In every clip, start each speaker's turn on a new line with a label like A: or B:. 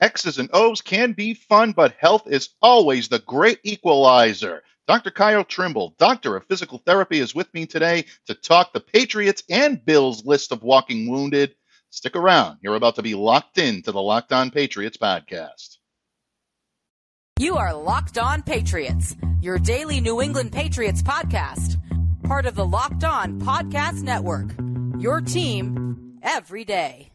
A: X's and O's can be fun, but health is always the great equalizer. Dr. Kyle Trimble, Doctor of Physical Therapy, is with me today to talk the Patriots and Bills list of walking wounded. Stick around. You're about to be locked in to the Locked On Patriots podcast.
B: You are Locked On Patriots, your daily New England Patriots podcast, part of the Locked On Podcast Network. Your team every day.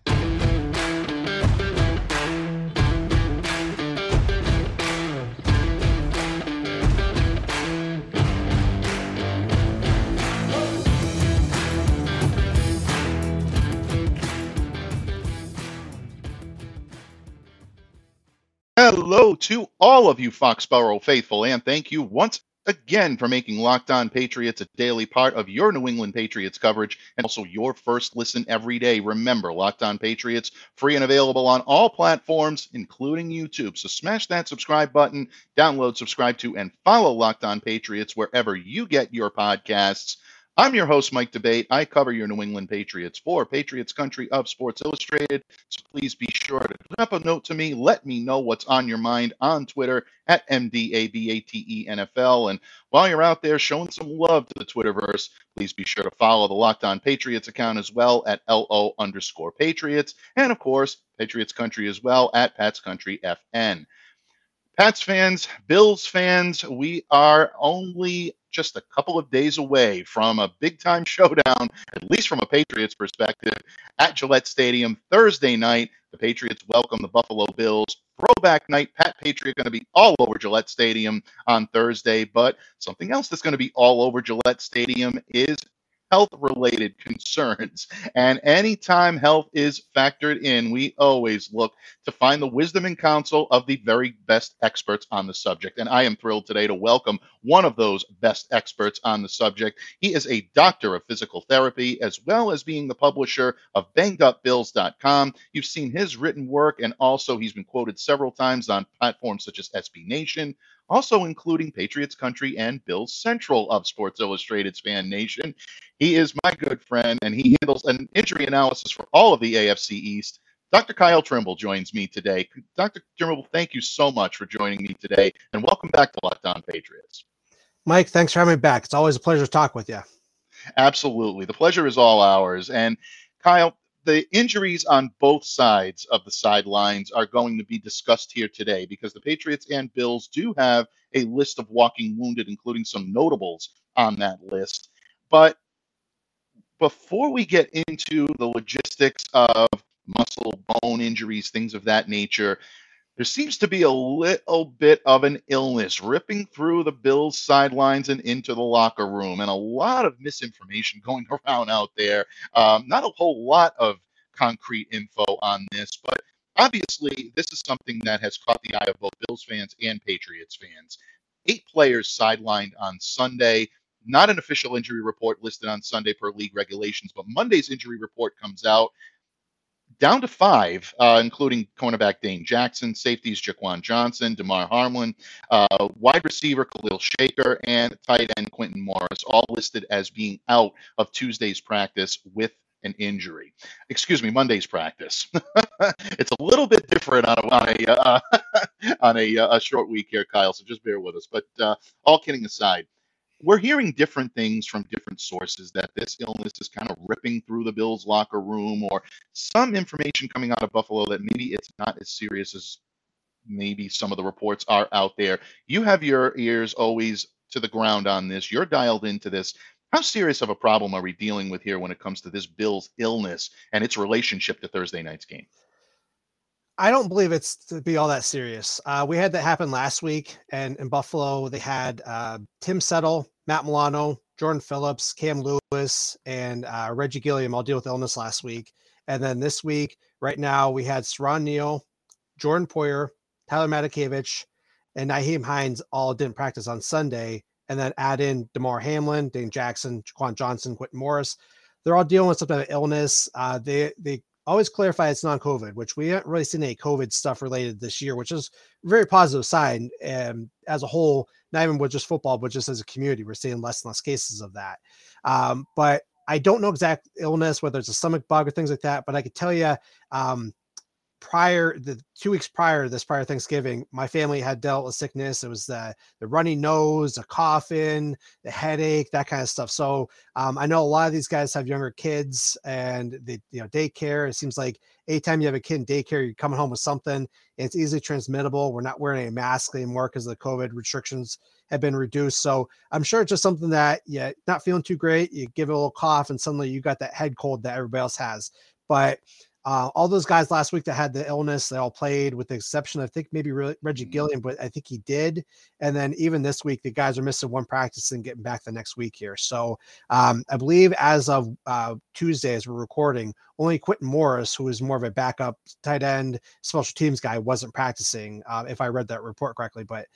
A: Hello to all of you Foxborough faithful, and thank you once again for making Locked On Patriots a daily part of your New England Patriots coverage and also your first listen every day. Remember, Locked On Patriots, free and available on all platforms, including YouTube. So smash that subscribe button, download, subscribe to, and follow Locked On Patriots wherever you get your podcasts. I'm your host, Mike D'Abate. I cover your New England Patriots for Patriots Country of Sports Illustrated. So please be sure to drop a note to me. Let me know what's on your mind on Twitter at MDABATENFL. And while you're out there showing some love to the Twitterverse, please be sure to follow the Locked On Patriots account as well at LO underscore Patriots. And of course, Patriots Country as well at Pat's Country FN. Pats fans, Bills fans, we are only just a couple of days away from a big time showdown, at least from a Patriots perspective, at Gillette Stadium Thursday night. The Patriots welcome the Buffalo Bills. Throwback night. Pat Patriot going to be all over Gillette Stadium on Thursday, but something else that's going to be all over Gillette Stadium is health related concerns. And anytime health is factored in, we always look to find the wisdom and counsel of the very best experts on the subject. And I am thrilled today to welcome one of those best experts on the subject. He is a doctor of physical therapy, as well as being the publisher of bangedupbills.com. You've seen his written work, and also he's been quoted several times on platforms such as SB Nation, also including Patriots Country and Bills Central of Sports Illustrated's Fan Nation. He is my good friend, and he handles an injury analysis for all of the AFC East. Dr. Kyle Trimble joins me today. Dr. Trimble, thank you so much for joining me today, and welcome back to Locked On Patriots.
C: Mike, thanks for having me back. It's always a pleasure to talk with you.
A: Absolutely. The pleasure is all ours. And Kyle, the injuries on both sides of the sidelines are going to be discussed here today because the Patriots and Bills do have a list of walking wounded, including some notables on that list. But before we get into the logistics of muscle, bone injuries, things of that nature, there seems to be a little bit of an illness ripping through the Bills sidelines and into the locker room, and a lot of misinformation going around out there. Um, not a whole lot of concrete info on this, but obviously, this is something that has caught the eye of both Bills fans and Patriots fans. Eight players sidelined on Sunday. Not an official injury report listed on Sunday per league regulations, but Monday's injury report comes out down to five, uh, including cornerback Dane Jackson, safeties Jaquan Johnson, Damar Hamlin, uh, wide receiver Khalil Shakir, and tight end Quintin Morris, all listed as being out of Tuesday's practice with an injury. Excuse me, Monday's practice. it's a little bit different on a on a, uh, on a, uh, a, short week here, Kyle. So just bear with us. But uh, all kidding aside, we're hearing different things from different sources that this illness is kind of ripping through the Bills locker room, or some information coming out of Buffalo that maybe it's not as serious as maybe some of the reports are out there. You have your ears always to the ground on this. You're dialed into this. How serious of a problem are we dealing with here when it comes to this Bills illness and its relationship to Thursday night's game?
C: I don't believe it's to be all that serious. Uh, we had that happen last week, and in Buffalo, they had uh, Tim Settle, Matt Milano, Jordan Phillips, Cam Lewis, and uh, Reggie Gilliam all deal with illness last week. And then this week, right now, we had Siran Neal, Jordan Poyer, Tyler Matakevich, and Nyheim Hines all didn't practice on Sunday. And then add in Damar Hamlin, Dane Jackson, Jaquan Johnson, Quintin Morris. They're all dealing with some type of illness. Uh, they they always clarify it's non-COVID, which we haven't really seen any COVID stuff related this year, which is a very positive sign. And as a whole, not even with just football, but just as a community, we're seeing less and less cases of that. Um, but I don't know exact illness, whether it's a stomach bug or things like that. But I could tell you, um, prior the two weeks prior to this prior Thanksgiving, my family had dealt with sickness. It was the the runny nose, the coughing, the headache, that kind of stuff. So um, I know a lot of these guys have younger kids and the you know daycare. It seems like anytime you have a kid in daycare, you're coming home with something. It's easily transmittable. We're not wearing a mask anymore because the COVID restrictions have been reduced. So I'm sure it's just something that yeah, not feeling too great. You give it a little cough, and suddenly you got that head cold that everybody else has. But uh, all those guys last week that had the illness, they all played, with the exception, I think maybe Reggie mm-hmm. Gilliam, but I think he did. And then even this week, the guys are missing one practice and getting back the next week here. So um, I believe as of uh, Tuesday, as we're recording, only Quintin Morris, who is more of a backup tight end special teams guy, wasn't practicing. Uh, if I read that report correctly, but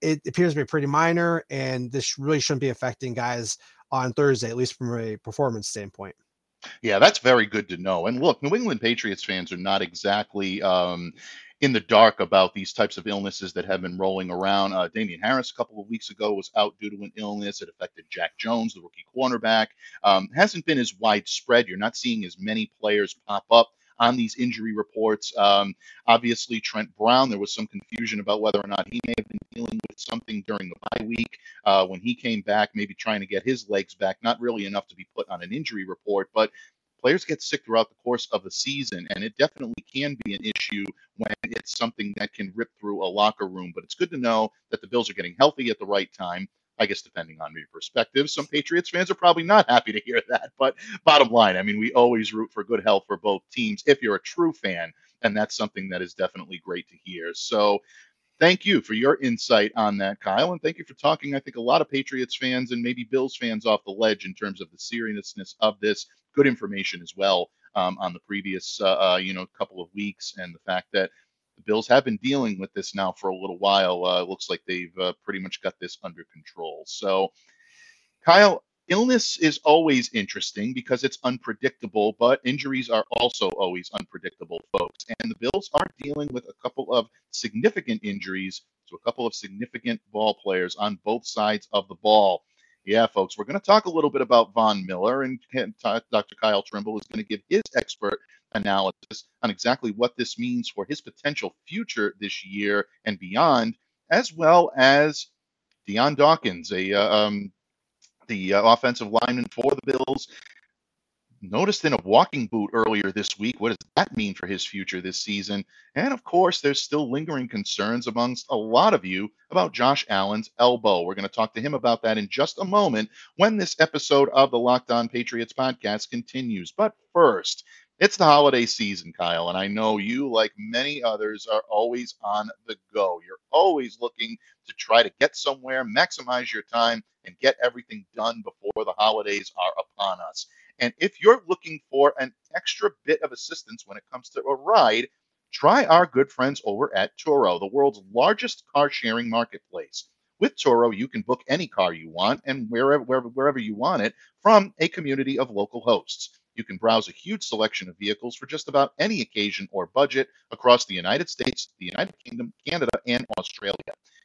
C: it appears to be pretty minor, and this really shouldn't be affecting guys on Thursday, at least from a performance standpoint.
A: Yeah, that's very good to know. And look, New England Patriots fans are not exactly um, in the dark about these types of illnesses that have been rolling around. Uh, Damien Harris a couple of weeks ago was out due to an illness. It affected Jack Jones, the rookie cornerback. Um, hasn't been as widespread. You're not seeing as many players pop up on these injury reports. Um, obviously, Trent Brown, there was some confusion about whether or not he may have been dealing with something during the bye week uh, when he came back, maybe trying to get his legs back. Not really enough to be put on an injury report, but players get sick throughout the course of the season, and it definitely can be an issue when it's something that can rip through a locker room. But it's good to know that the Bills are getting healthy at the right time. I guess depending on your perspective, some Patriots fans are probably not happy to hear that. But bottom line, I mean, we always root for good health for both teams if you're a true fan, and that's something that is definitely great to hear. So thank you for your insight on that, Kyle, and thank you for talking. I think a lot of Patriots fans and maybe Bills fans off the ledge in terms of the seriousness of this. Good information as well um, on the previous, uh, uh, you know, couple of weeks, and the fact that the Bills have been dealing with this now for a little while. Uh, looks like they've uh, pretty much got this under control. So, Kyle, illness is always interesting because it's unpredictable, but injuries are also always unpredictable, folks. And the Bills are dealing with a couple of significant injuries to a couple of significant ball players on both sides of the ball. Yeah, folks, we're going to talk a little bit about Von Miller, and Dr. Kyle Trimble is going to give his expert analysis on exactly what this means for his potential future this year and beyond, as well as Dion Dawkins, a uh, um, the uh, offensive lineman for the Bills, noticed in a walking boot earlier this week. What does that mean for his future this season? And of course, there's still lingering concerns amongst a lot of you about Josh Allen's elbow. We're going to talk to him about that in just a moment when this episode of the Locked On Patriots podcast continues. But first, it's the holiday season, Kyle, and I know you, like many others, are always on the go. You're always looking to try to get somewhere, maximize your time, and get everything done before the holidays are upon us. And if you're looking for an extra bit of assistance when it comes to a ride, try our good friends over at Turo, the world's largest car sharing marketplace. With Turo, you can book any car you want and wherever, wherever, wherever you want it from a community of local hosts. You can browse a huge selection of vehicles for just about any occasion or budget across the United States, the United Kingdom, Canada, and Australia.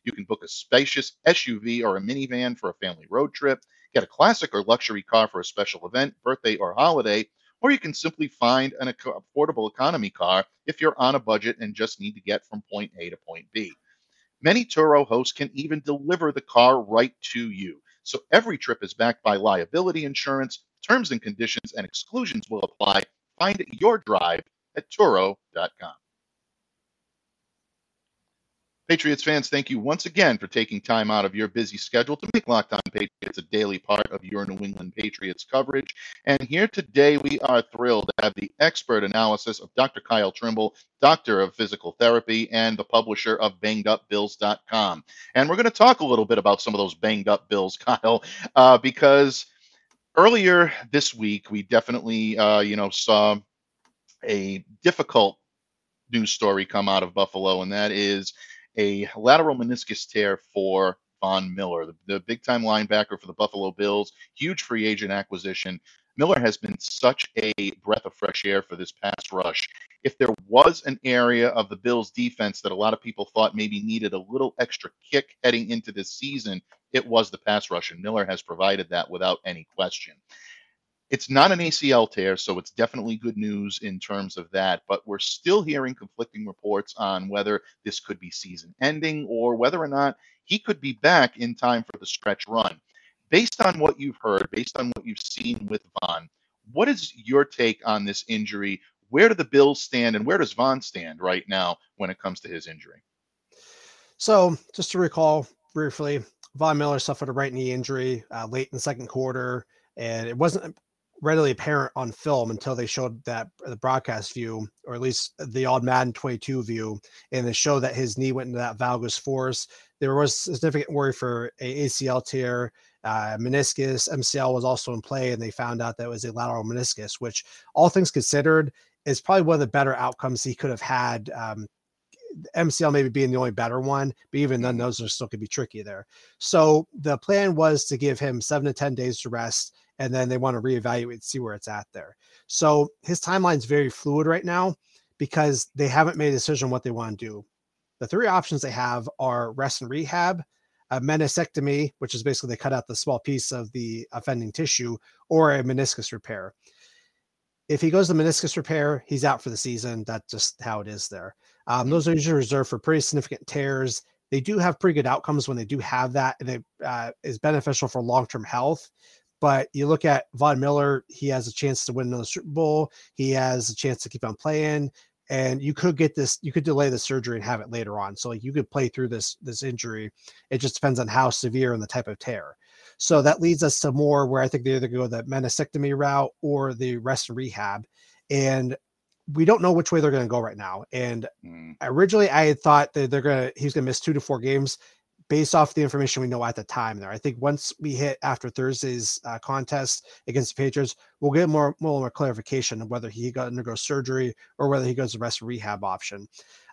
A: You can book a spacious SUV or a minivan for a family road trip, get a classic or luxury car for a special event, birthday, or holiday, or you can simply find an affordable economy car if you're on a budget and just need to get from point A to point B. Many Turo hosts can even deliver the car right to you. So every trip is backed by liability insurance Terms and conditions and exclusions will apply. Find your drive at Turo.com. Patriots fans, thank you once again for taking time out of your busy schedule to make Locked On Patriots a daily part of your New England Patriots coverage. And here today, we are thrilled to have the expert analysis of Dr. Kyle Trimble, doctor of physical therapy and the publisher of bangedupbills.com. And we're going to talk a little bit about some of those banged up bills, Kyle, uh, because earlier this week, we definitely, uh, you know, saw a difficult news story come out of Buffalo, and that is a lateral meniscus tear for Von Miller, the, the big time linebacker for the Buffalo Bills, huge free agent acquisition. Miller has been such a breath of fresh air for this pass rush. If there was an area of the Bills' defense that a lot of people thought maybe needed a little extra kick heading into this season, it was the pass rush, and Miller has provided that without any question. It's not an ACL tear, so it's definitely good news in terms of that. But we're still hearing conflicting reports on whether this could be season ending or whether or not he could be back in time for the stretch run. Based on what you've heard, based on what you've seen with Von, what is your take on this injury? Where do the Bills stand and where does Von stand right now when it comes to his injury?
C: So, just to recall briefly, Von Miller suffered a right knee injury uh, late in the second quarter, and it wasn't readily apparent on film until they showed that the broadcast view, or at least the odd Madden 22 view, and they showed that his knee went into that valgus force. There was significant worry for a ACL tear. Uh, meniscus, MCL was also in play, and they found out that was a lateral meniscus, which, all things considered, is probably one of the better outcomes he could have had. Um, MCL maybe being the only better one, but even then, mm-hmm. those are still could be tricky there. So the plan was to give him seven to ten days to rest, and then they want to reevaluate, see where it's at there. So his timeline is very fluid right now because they haven't made a decision what they want to do. The three options they have are rest and rehab, a meniscectomy, which is basically they cut out the small piece of the offending tissue, or a meniscus repair. If he goes to meniscus repair, he's out for the season. That's just how it is there. Um, those are usually reserved for pretty significant tears. They do have pretty good outcomes when they do have that, and it uh, is beneficial for long term health. But you look at Von Miller, he has a chance to win another Super Bowl. He has a chance to keep on playing and you could get this you could delay the surgery and have it later on so like you could play through this this injury it just depends on how severe and the type of tear so that leads us to more where i think they either go the meniscectomy route or the rest and rehab and we don't know which way they're going to go right now and mm. originally i had thought that they're going to he's going to miss two to four games based off the information we know at the time there. I think once we hit after Thursday's uh, contest against the Patriots, we'll get more, more, more clarification of whether he got undergo surgery or whether he goes the rest rehab option.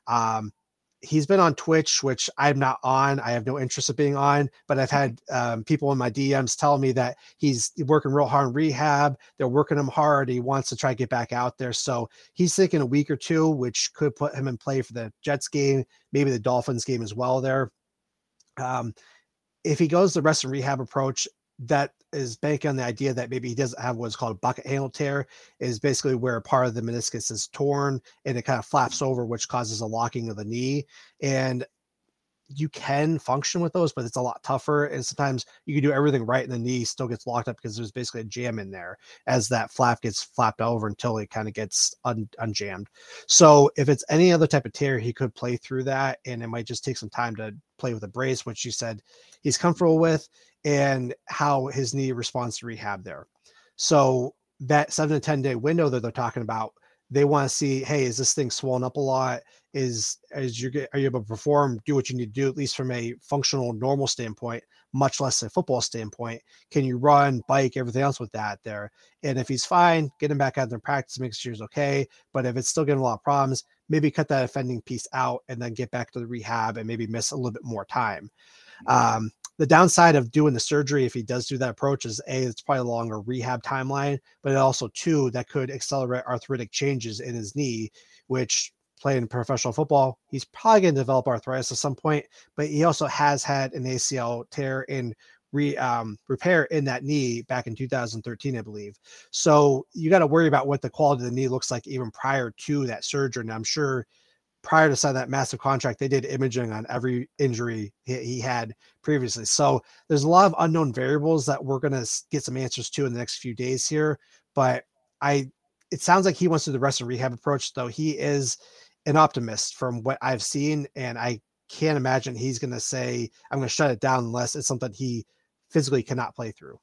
C: Um, he's been on Twitch, which I'm not on. I have no interest of being on, but I've had um, people in my DMs tell me that he's working real hard in rehab. They're working him hard. He wants to try to get back out there. So he's thinking a week or two, which could put him in play for the Jets game, maybe the Dolphins game as well there. Um, if he goes the rest and rehab approach, that is banking on the idea that maybe he doesn't have what's called a bucket handle tear, is basically where part of the meniscus is torn and it kind of flaps over, which causes a locking of the knee. And you can function with those, but it's a lot tougher. And sometimes you can do everything right, and the knee still gets locked up because there's basically a jam in there as that flap gets flapped over until it kind of gets un- unjammed. So if it's any other type of tear, he could play through that, and it might just take some time to play with a brace, which you said he's comfortable with, and how his knee responds to rehab there. So that seven to ten day window that they're talking about they want to see, hey, is this thing swollen up a lot? Is as you are you able to perform, do what you need to do, at least from a functional normal standpoint, much less a football standpoint. Can you run, bike, everything else with that there? And if he's fine, get him back out there practice, make sure he's okay. But if it's still getting a lot of problems, maybe cut that offending piece out and then get back to the rehab and maybe miss a little bit more time. Um, the downside of doing the surgery, if he does do that approach, is a it's probably a longer rehab timeline, but also two that could accelerate arthritic changes in his knee, which playing professional football, he's probably going to develop arthritis at some point. But he also has had an ACL tear in re um, repair in that knee back in 2013, I believe. So you got to worry about what the quality of the knee looks like even prior to that surgery. And I'm sure prior to sign that massive contract, they did imaging on every injury he, he had previously. So there's a lot of unknown variables that we're going to get some answers to in the next few days here. But I, it sounds like he wants to do the rest of rehab approach, though he is an optimist from what I've seen, and I can't imagine he's going to say, "I'm going to shut it down" unless it's something he physically cannot play through.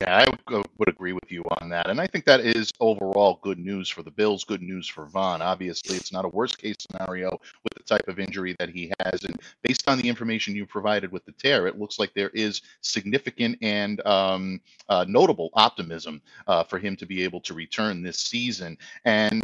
A: Yeah, I would, agree with you on that. And I think that is overall good news for the Bills, good news for Von. Obviously, it's not a worst case scenario with the type of injury that he has. And based on the information you provided with the tear, it looks like there is significant and um, uh, notable optimism uh, for him to be able to return this season. And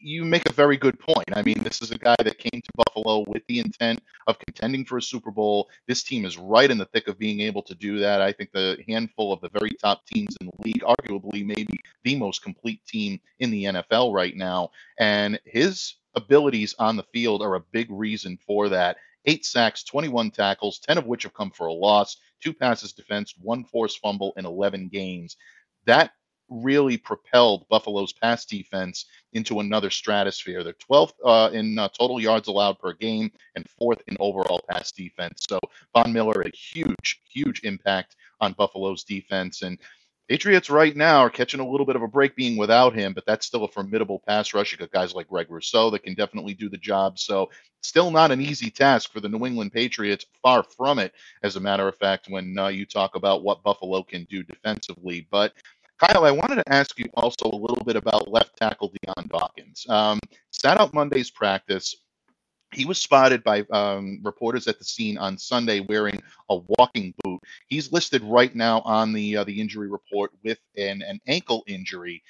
A: you make a very good point. I mean, this is a guy that came to Buffalo with the intent of contending for a Super Bowl. This team is right in the thick of being able to do that. I think the handful of the very top teams in the league, arguably maybe the most complete team in the NFL right now. And his abilities on the field are a big reason for that. Eight sacks, 21 tackles, 10 of which have come for a loss, two passes defense, one forced fumble in 11 games. That really propelled Buffalo's pass defense into another stratosphere. They're 12th uh, in uh, total yards allowed per game and fourth in overall pass defense. So Von Miller, a huge, huge impact on Buffalo's defense. And Patriots right now are catching a little bit of a break being without him, but that's still a formidable pass rush. You got guys like Greg Rousseau that can definitely do the job. So, still not an easy task for the New England Patriots. Far from it, as a matter of fact, when uh, you talk about what Buffalo can do defensively. But Kyle, I wanted to ask you also a little bit about left tackle Dion Dawkins. Um, sat out Monday's practice he was spotted by um, reporters at the scene on Sunday wearing a walking boot. He's listed right now on the uh, the injury report with an, an ankle injury.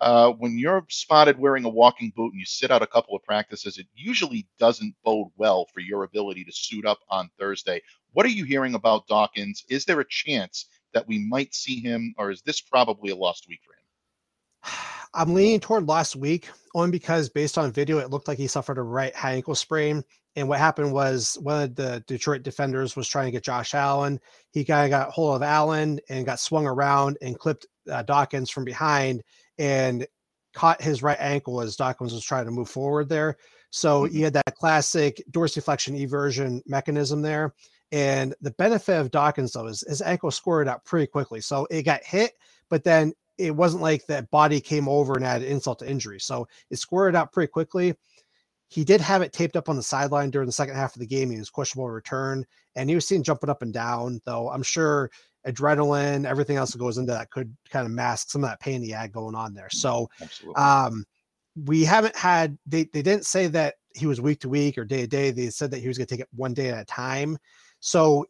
A: Uh, when you're spotted wearing a walking boot and you sit out a couple of practices, it usually doesn't bode well for your ability to suit up on Thursday. What are you hearing about Dawkins? Is there a chance that we might see him, or is this probably a lost week for him?
C: I'm leaning toward last week only because based on video, it looked like he suffered a right high ankle sprain. And what happened was one of the Detroit defenders was trying to get Josh Allen. He kind of got hold of Allen and got swung around and clipped uh, Dawkins from behind and caught his right ankle as Dawkins was trying to move forward there. So mm-hmm. he had that classic dorsiflexion eversion mechanism there. And the benefit of Dawkins though is his ankle squared out pretty quickly. So it got hit, but then it wasn't like that body came over and added insult to injury. So it squared out pretty quickly. He did have it taped up on the sideline during the second half of the game. He was questionable return, and he was seen jumping up and down. Though I'm sure adrenaline, everything else that goes into that could kind of mask some of that pain he had going on there. So, um, we haven't had they they didn't say that he was week to week or day to day. They said that he was going to take it one day at a time. So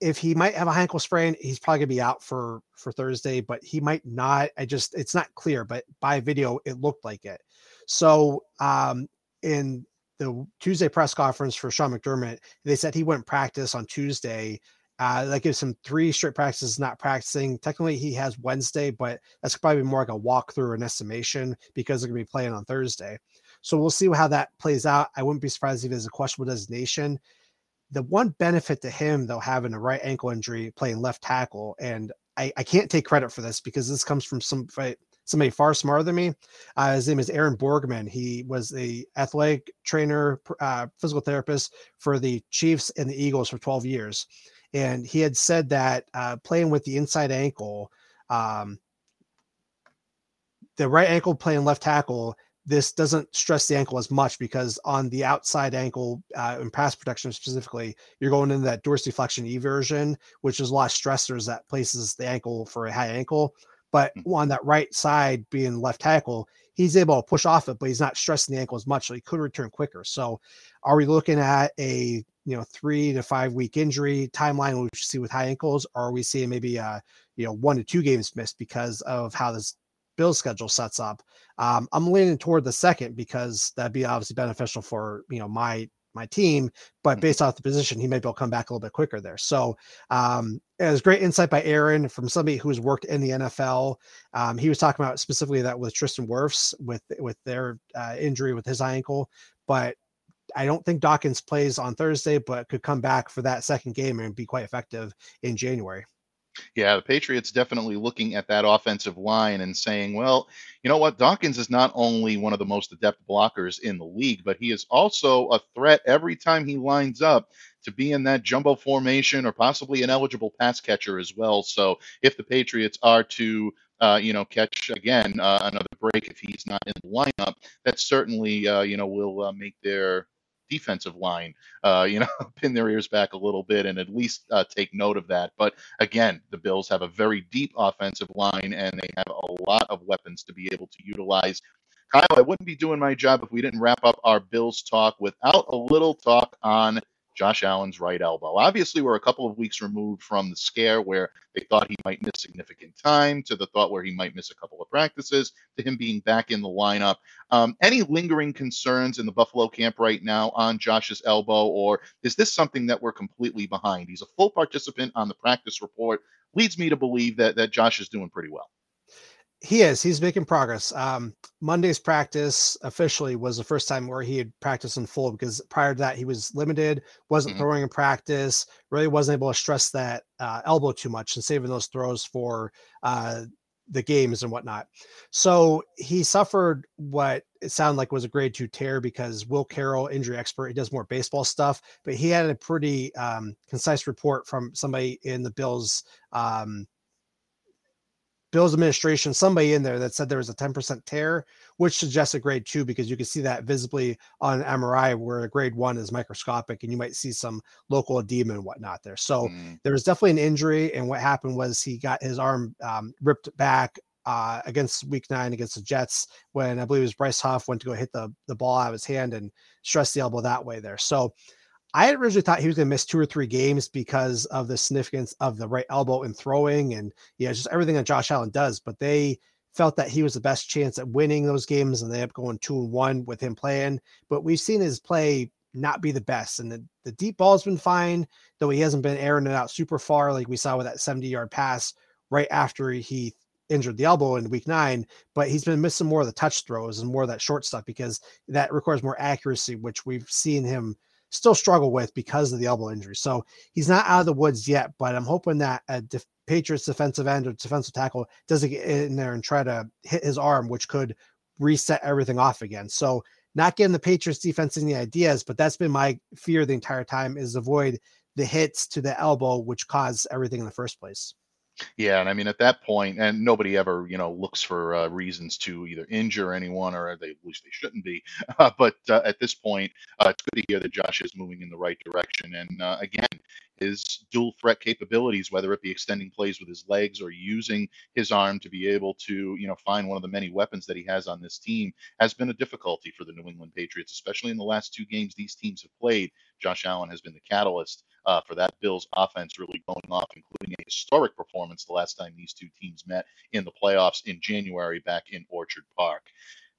C: if he might have a ankle sprain, he's probably gonna be out for for Thursday, but he might not. I just it's not clear, but by video it looked like it. So um in the Tuesday press conference for Sean McDermott, they said he wouldn't practice on Tuesday. Uh, that gives him three straight practices not practicing. Technically, he has Wednesday, but that's probably more like a walkthrough or an estimation because they're going to be playing on Thursday. So we'll see how that plays out. I wouldn't be surprised if there's a questionable designation the one benefit to him though having a right ankle injury playing left tackle and I, I can't take credit for this because this comes from some somebody far smarter than me. Uh, his name is Aaron Borgman. He was the athletic trainer, uh, physical therapist for the Chiefs and the Eagles for 12 years, and he had said that uh, playing with the inside ankle, um, the right ankle playing left tackle this doesn't stress the ankle as much because on the outside ankle uh, in pass protection specifically, you're going into that dorsiflexion eversion, which is a lot of stressors that places the ankle for a high ankle. But hmm. on that right side, being left tackle, he's able to push off it, but he's not stressing the ankle as much, so he could return quicker. So, are we looking at a you know three to five week injury timeline, which we see with high ankles, or are we seeing maybe a you know one to two games missed because of how this Bill's schedule sets up. Um, I'm leaning toward the second because that'd be obviously beneficial for you know my my team, but mm-hmm. based off the position, he may be able to come back a little bit quicker there. So um, it was great insight by Aaron from somebody who's worked in the NFL. Um, he was talking about specifically that with Tristan Wirfs with with their uh, injury with his ankle, but I don't think Dawkins plays on Thursday, but could come back for that second game and be quite effective in January.
A: Yeah, the Patriots definitely looking at that offensive line and saying, well, you know what? Dawkins is not only one of the most adept blockers in the league, but he is also a threat every time he lines up to be in that jumbo formation or possibly an eligible pass catcher as well. So if the Patriots are to uh, you know, catch again uh, another break if he's not in the lineup, that certainly, uh, you know, will uh, make their defensive line, uh, you know, pin their ears back a little bit and at least uh, take note of that. But again, the Bills have a very deep offensive line and they have a lot of weapons to be able to utilize. Kyle, I wouldn't be doing my job if we didn't wrap up our Bills talk without a little talk on Josh Allen's right elbow. Obviously, we're a couple of weeks removed from the scare where they thought he might miss significant time, to the thought where he might miss a couple of practices, to him being back in the lineup. Um, any lingering concerns in the Buffalo camp right now on Josh's elbow, or is this something that we're completely behind? He's a full participant on the practice report. Leads me to believe that that Josh is doing pretty well.
C: He is. He's making progress. Um, Monday's practice officially was the first time where he had practiced in full because prior to that he was limited, wasn't mm-hmm. throwing in practice, really wasn't able to stress that uh, elbow too much and saving those throws for uh, the games and whatnot. So he suffered what it sounded like was a grade two tear because Will Carroll, injury expert, he does more baseball stuff, but he had a pretty um, concise report from somebody in the Bills um, Bills administration, somebody in there that said there was a 10% tear, which suggests a grade two because you can see that visibly on MRI, where a grade one is microscopic and you might see some local edema and whatnot there. So mm. there was definitely an injury. And what happened was he got his arm um, ripped back uh, against week nine against the Jets when I believe it was Bryce Huff went to go hit the, the ball out of his hand and stressed the elbow that way there. So I originally thought he was going to miss two or three games because of the significance of the right elbow and throwing and yeah, just everything that Josh Allen does. But they felt that he was the best chance at winning those games and they ended up going two and one with him playing. But we've seen his play not be the best. And the, the deep ball's been fine, though he hasn't been airing it out super far, like we saw with that 70 yard pass right after he injured the elbow in week nine, but he's been missing more of the touch throws and more of that short stuff because that requires more accuracy, which we've seen him still struggle with because of the elbow injury. So he's not out of the woods yet, but I'm hoping that a def- Patriots defensive end or defensive tackle doesn't get in there and try to hit his arm, which could reset everything off again. So not giving the Patriots defense any ideas, but that's been my fear the entire time is avoid the hits to the elbow, which caused everything in the first place.
A: Yeah, and I mean at that point, and nobody ever, you know, looks for uh, reasons to either injure anyone or they at least they shouldn't be. Uh, but uh, at this point, uh, it's good to hear that Josh is moving in the right direction. And uh, again, his dual threat capabilities, whether it be extending plays with his legs or using his arm to be able to, you know, find one of the many weapons that he has on this team, has been a difficulty for the New England Patriots, especially in the last two games these teams have played. Josh Allen has been the catalyst uh, for that Bills offense really going off, including a historic performance the last time these two teams met in the playoffs in January back in Orchard Park.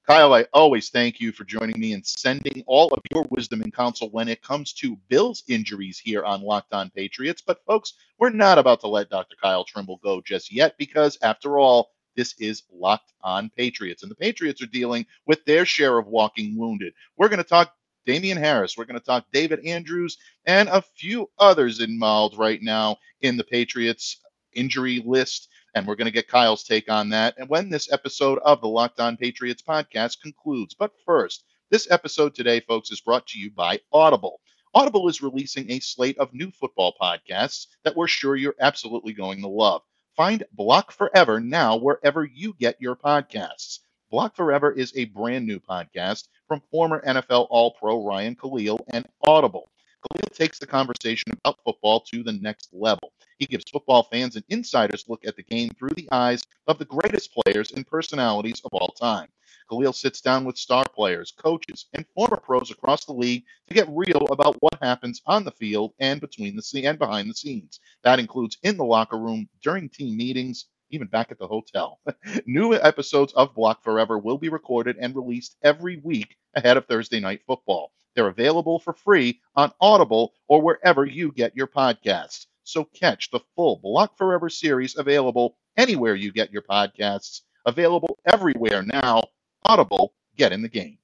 A: Kyle, I always thank you for joining me and sending all of your wisdom and counsel when it comes to Bills injuries here on Locked On Patriots. But, folks, we're not about to let Dr. Kyle Trimble go just yet because, after all, this is Locked On Patriots. And the Patriots are dealing with their share of walking wounded. We're going to talk Damien Harris. We're going to talk David Andrews and a few others involved right now in the Patriots injury list. And we're going to get Kyle's take on that. And when this episode of the Locked On Patriots podcast concludes. But first, this episode today, folks, is brought to you by Audible. Audible is releasing a slate of new football podcasts that we're sure you're absolutely going to love. Find Block Forever now wherever you get your podcasts. Block Forever is a brand new podcast from former NFL All Pro Ryan Kalil and Audible. Kalil takes the conversation about football to the next level. He gives football fans an insider's look at the game through the eyes of the greatest players and personalities of all time. Kalil sits down with star players, coaches, and former pros across the league to get real about what happens on the field and between the scene and behind the scenes. That includes in the locker room, during team meetings, even back at the hotel. New episodes of Block Forever will be recorded and released every week ahead of Thursday Night Football. They're available for free on Audible or wherever you get your podcasts. So catch the full Block Forever series available anywhere you get your podcasts. Available everywhere now. Audible, get in the game.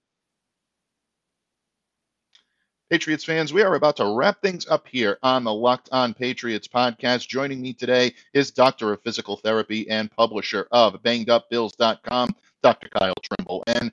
A: Patriots fans, we are about to wrap things up here on the Locked On Patriots podcast. Joining me today is Doctor of Physical Therapy and publisher of BangedUpBills.com, Dr. Kyle Trimble. And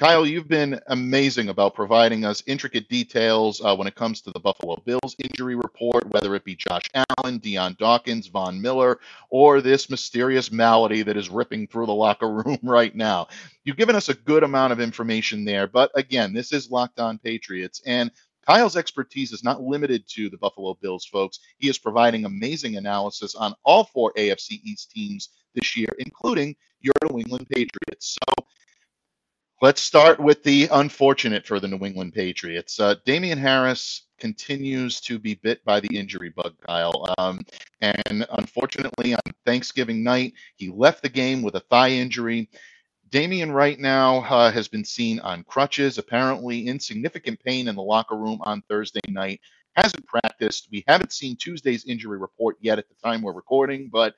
A: Kyle, you've been amazing about providing us intricate details uh, when it comes to the Buffalo Bills injury report, whether it be Josh Allen, Dion Dawkins, Von Miller, or this mysterious malady that is ripping through the locker room right now. You've given us a good amount of information there, but again, this is Locked On Patriots, and Kyle's expertise is not limited to the Buffalo Bills, folks. He is providing amazing analysis on all four AFC East teams this year, including your New England Patriots. So Let's start with the unfortunate for the New England Patriots. Uh, Damien Harris continues to be bit by the injury bug, Kyle. Um, and unfortunately, on Thanksgiving night, he left the game with a thigh injury. Damien right now uh, has been seen on crutches, apparently in significant pain in the locker room on Thursday night. Hasn't practiced. We haven't seen Tuesday's injury report yet at the time we're recording, but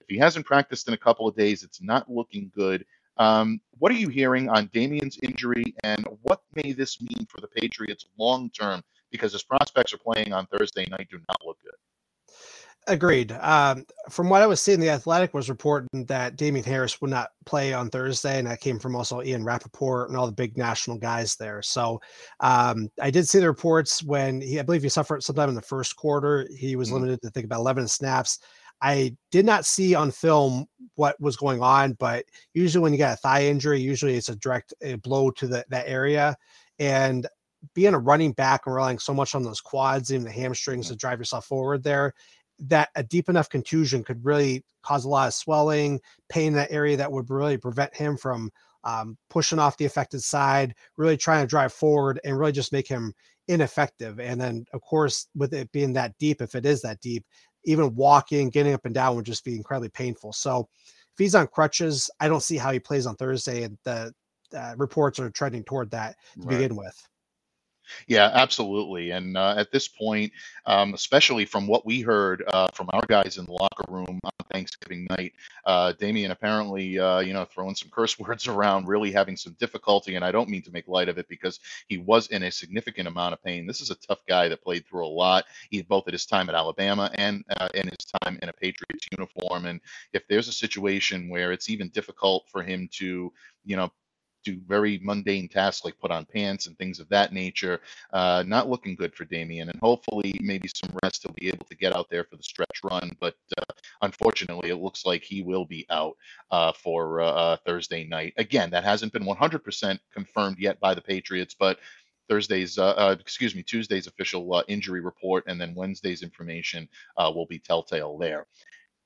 A: if he hasn't practiced in a couple of days, it's not looking good. Um, what are you hearing on Damien's injury, and what may this mean for the Patriots long term? Because his prospects are playing on Thursday night do not look good.
C: Agreed. Um, from what I was seeing, the Athletic was reporting that Damien Harris would not play on Thursday, and that came from also Ian Rapoport and all the big national guys there. So um, I did see the reports when he, I believe he suffered sometime in the first quarter. He was mm-hmm. limited to think about 11 snaps. I did not see on film what was going on, but usually when you get a thigh injury, usually it's a direct a blow to the, that area. And being a running back and relying so much on those quads, even the hamstrings to drive yourself forward there, that a deep enough contusion could really cause a lot of swelling, pain in that area that would really prevent him from um, pushing off the affected side, really trying to drive forward and really just make him ineffective. And then, of course, with it being that deep, if it is that deep, even walking, getting up and down would just be incredibly painful. So if he's on crutches, I don't see how he plays on Thursday. And the uh, reports are trending toward that to right. begin with.
A: Yeah, absolutely. And uh, at this point, um, especially from what we heard uh, from our guys in the locker room on Thanksgiving night, uh, Damien apparently, uh, you know, throwing some curse words around, really having some difficulty. And I don't mean to make light of it because he was in a significant amount of pain. This is a tough guy that played through a lot, both at his time at Alabama and uh, in his time in a Patriots uniform. And if there's a situation where it's even difficult for him to, you know, do very mundane tasks like put on pants and things of that nature. Uh, not looking good for Damien, and hopefully maybe some rest he'll be able to get out there for the stretch run. But uh, unfortunately, it looks like he will be out uh, for uh, uh, Thursday night. Again, that hasn't been 100% confirmed yet by the Patriots, but Thursday's, uh, uh, excuse me, Tuesday's official uh, injury report, and then Wednesday's information will be telltale there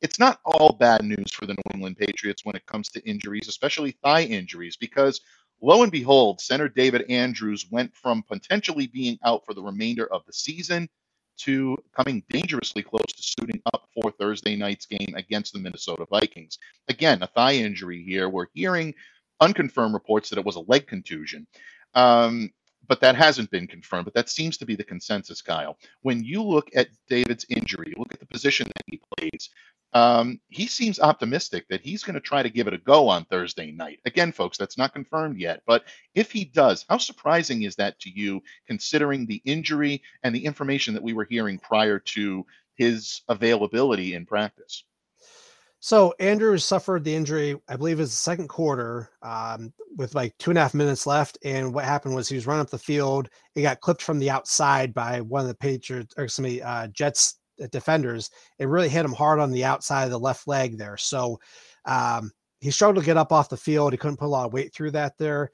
A: it's not all bad news for the New England Patriots when it comes to injuries, especially thigh injuries, because lo and behold, center David Andrews went from potentially being out for the remainder of the season to coming dangerously close to suiting up for Thursday night's game against the Minnesota Vikings. Again, a thigh injury here. We're hearing unconfirmed reports that it was a leg contusion. Um, but that hasn't been confirmed. But that seems to be the consensus, Kyle. When you look at David's injury, look at the position that he plays um, he seems optimistic that he's going to try to give it a go on Thursday night. Again, folks, that's not confirmed yet. But if he does, how surprising is that to you, considering the injury and the information that we were hearing prior to his availability in practice?
C: So Andrews suffered the injury, I believe, is the second quarter, um, with like two and a half minutes left. And what happened was he was running up the field. He got clipped from the outside by one of the Patriots or some uh, Jets defenders, it really hit him hard on the outside of the left leg there. So um, he struggled to get up off the field. He couldn't put a lot of weight through that there.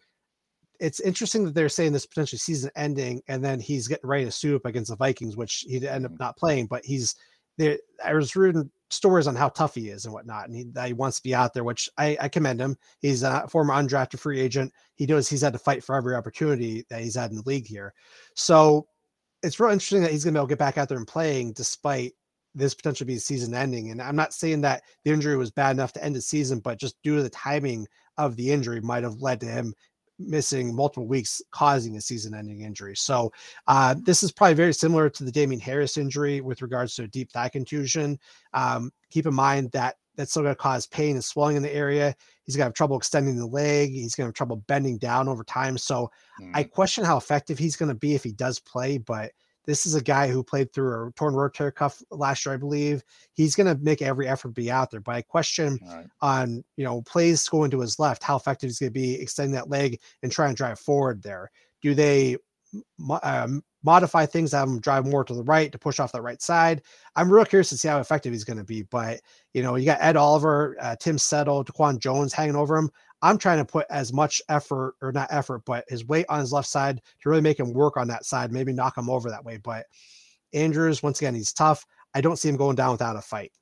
C: It's interesting that they're saying this potentially season ending, and then he's getting ready to suit up against the Vikings, which he'd end up mm-hmm. not playing. But he's there. I was reading stories on how tough he is and whatnot, and he, that he wants to be out there, which I, I commend him. He's a former undrafted free agent. He knows he's had to fight for every opportunity that he's had in the league here. So it's real interesting that he's going to be able to get back out there and playing despite this potentially be season ending. And I'm not saying that the injury was bad enough to end the season, but just due to the timing of the injury might have led to him missing multiple weeks, causing a season ending injury. So uh, this is probably very similar to the Damien Harris injury with regards to a deep thigh contusion. Um, keep in mind that that's still going to cause pain and swelling in the area. He's going to have trouble extending the leg. He's going to have trouble bending down over time. So mm. I question how effective he's going to be if he does play. But this is a guy who played through a torn rotator cuff last year, I believe. He's going to make every effort to be out there. But I question right. on you know plays going to his left, how effective he's going to be extending that leg and trying to drive forward there. Do they um, modify things, have him drive more to the right to push off the right side. I'm real curious to see how effective he's going to be. But you know, you got Ed Oliver, uh, Tim Settle, Daquan Jones hanging over him. I'm trying to put as much effort, or not effort, but his weight on his left side to really make him work on that side, maybe knock him over that way. But Andrews, once again, he's tough. I don't see him going down without a fight.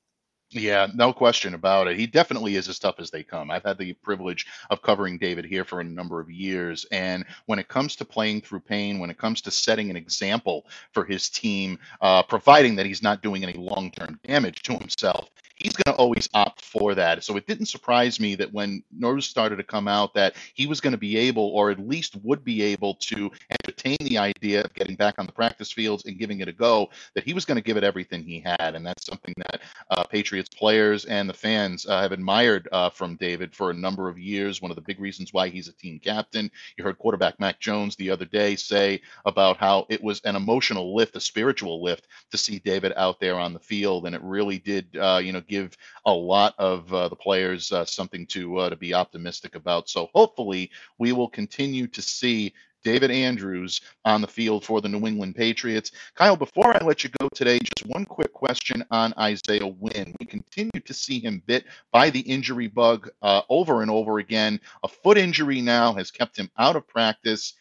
A: Yeah, no question about it. He definitely is as tough as they come. I've had the privilege of covering David here for a number of years. And when it comes to playing through pain, when it comes to setting an example for his team, uh, providing that he's not doing any long term damage to himself, he's going to always opt for that. So it didn't surprise me that when news started to come out that he was going to be able, or at least would be able to entertain the idea of getting back on the practice fields and giving it a go, that he was going to give it everything he had. And that's something that uh, Patriots players and the fans uh, have admired uh, from David for a number of years. One of the big reasons why he's a team captain. You heard quarterback Mac Jones the other day say about how it was an emotional lift, a spiritual lift to see David out there on the field. And it really did, uh, you know, give a lot of uh, the players uh, something to, to be optimistic about. So hopefully we will continue to see David Andrews on the field for the New England Patriots. Kyle, before I let you go today, just one quick question on Isaiah Wynn. We continue to see him bit by the injury bug uh, over and over again. A foot injury now has kept him out of practice.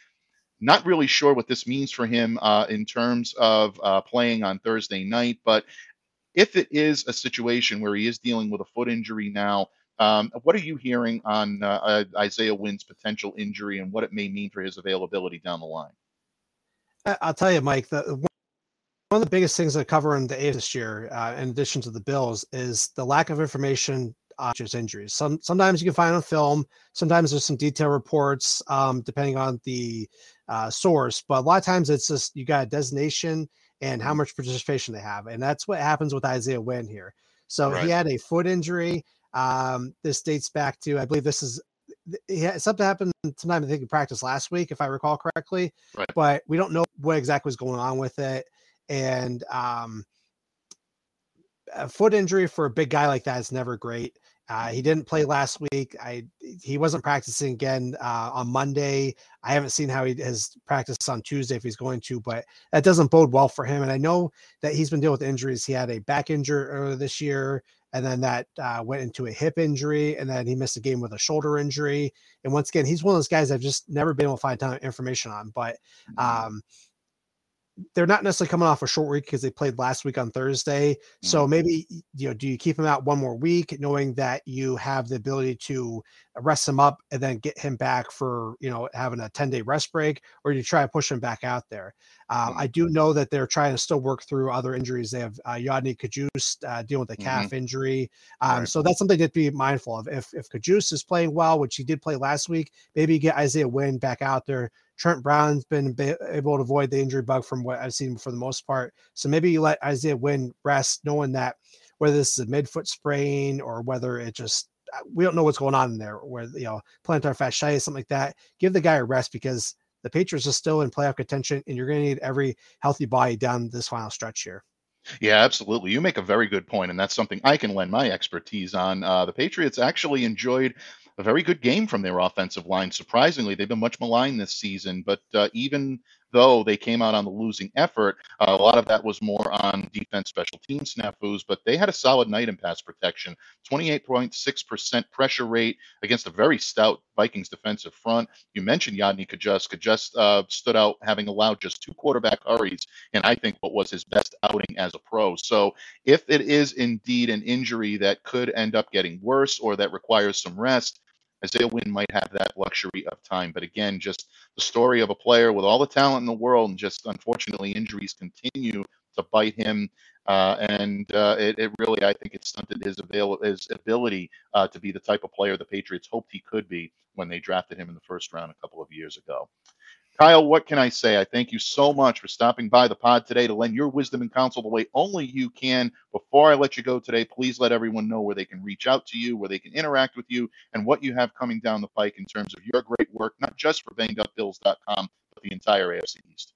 A: Not really sure what this means for him uh, in terms of uh, playing on Thursday night, but if it is a situation where he is dealing with a foot injury now, um, what are you hearing on uh, uh, Isaiah Wynn's potential injury and what it may mean for his availability down the line?
C: I'll tell you, Mike. The, one of the biggest things that cover in the A this year, uh, in addition to the Bills, is the lack of information on his injuries. Some sometimes you can find on film. Sometimes there's some detailed reports, um, depending on the uh, source. But a lot of times it's just you got a designation and how mm-hmm. much participation they have, and that's what happens with Isaiah Wynn here. So right. he had a foot injury. Um, this dates back to, I believe this is something happened sometime I think in practice last week, if I recall correctly. Right. But we don't know what exactly was going on with it. And um, a foot injury for a big guy like that is never great. Uh, he didn't play last week. I he wasn't practicing again uh, on Monday. I haven't seen how he has practiced on Tuesday if he's going to, but that doesn't bode well for him. And I know that he's been dealing with injuries. He had a back injury earlier this year and then that uh, went into a hip injury, and then he missed a game with a shoulder injury. And once again, he's one of those guys I've just never been able to find ton information on. But mm-hmm. They're not necessarily coming off a short week because they played last week on Thursday. Mm-hmm. So maybe you know, do you keep him out one more week, knowing that you have the ability to rest him up and then get him back for you know having a 10 day rest break, or do you try to push him back out there? Um, I do know that they're trying to still work through other injuries. They have uh, Yodny Cajuste uh, dealing with a calf mm-hmm. injury, um, right. so that's something to be mindful of. If if Cajuste is playing well, which he did play last week, maybe get Isaiah Wynn back out there Trent Brown's been able to avoid the injury bug from what I've seen for the most part. So maybe you let Isaiah Wynn rest, knowing that whether this is a midfoot sprain or whether it just uh, we don't know what's going on in there, where you know plantar fasciitis, something like that. Give the guy a rest because the Patriots are still in playoff contention, and you're going to need every healthy body down this final stretch here.
A: Yeah, absolutely. You make a very good point, and that's something I can lend my expertise on. Uh, the Patriots actually enjoyed a very good game from their offensive line. Surprisingly, they've been much maligned this season, but uh, even though they came out on the losing effort, uh, a lot of that was more on defense special team snafus, but they had a solid night in pass protection 28.6% pressure rate against a very stout Vikings defensive front. You mentioned Yodny Cajuste. Cajuste uh, stood out having allowed just two quarterback hurries, and I think what was his best outing as a pro. So if it is indeed an injury that could end up getting worse or that requires some rest, Isaiah Wynn might have that luxury of time. But again, just the story of a player with all the talent in the world, and just unfortunately injuries continue to bite him. Uh, and uh, it, it, really, I think, it stunted his, avail- his ability uh, to be the type of player the Patriots hoped he could be when they drafted him in the first round a couple of years ago. Kyle, what can I say? I thank you so much for stopping by the pod today to lend your wisdom and counsel the way only you can. Before I let you go today, please let everyone know where they can reach out to you, where they can interact with you, and what you have coming down the pike in terms of your great work, not just for bangedupbills.com, but the entire AFC East.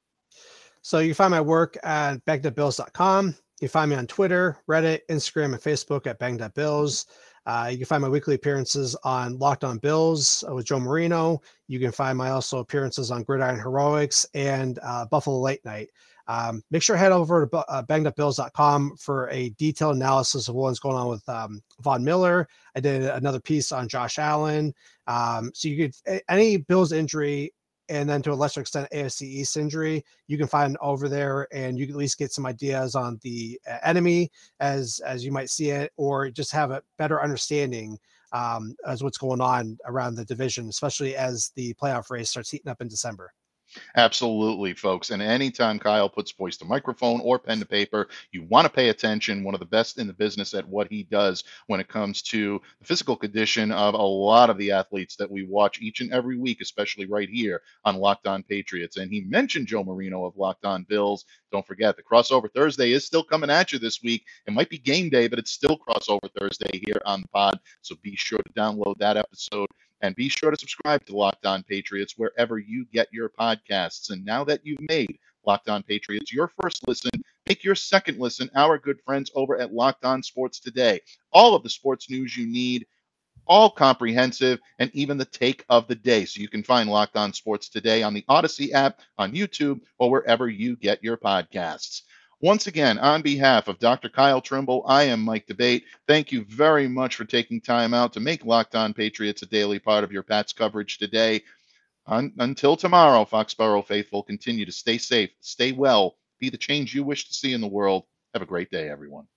C: So you find my work at bangedupbills.com. You find me on Twitter, Reddit, Instagram, and Facebook at bangedupbills. Uh, you can find my weekly appearances on Locked On Bills uh, with Joe Marino. You can find my also appearances on Gridiron Heroics and uh, Buffalo Late Night. Um, make sure to head over to uh, bangedupbills.com for a detailed analysis of what's going on with um, Von Miller. I did another piece on Josh Allen. Um, so you could any Bills injury and then to a lesser extent AFC East injury, you can find over there, and you can at least get some ideas on the uh, enemy as as you might see it, or just have a better understanding um, as what's going on around the division, especially as the playoff race starts heating up in December.
A: Absolutely, folks. And anytime Kyle puts voice to microphone or pen to paper, you want to pay attention. One of the best in the business at what he does when it comes to the physical condition of a lot of the athletes that we watch each and every week, especially right here on Locked On Patriots. And he mentioned Joe Marino of Locked On Bills. Don't forget, the crossover Thursday is still coming at you this week. It might be game day, but it's still crossover Thursday here on the pod. So be sure to download that episode and be sure to subscribe to Locked On Patriots wherever you get your podcasts. And now that you've made Locked On Patriots your first listen, make your second listen our good friends over at Locked On Sports Today. All of the sports news you need, all comprehensive, and even the take of the day. So you can find Locked On Sports Today on the Odyssey app, on YouTube, or wherever you get your podcasts. Once again, on behalf of Dr. Kyle Trimble, I am Mike D'Abate. Thank you very much for taking time out to make Locked On Patriots a daily part of your Pats coverage today. Un- until tomorrow, Foxborough faithful, continue to stay safe, stay well, be the change you wish to see in the world. Have a great day, everyone.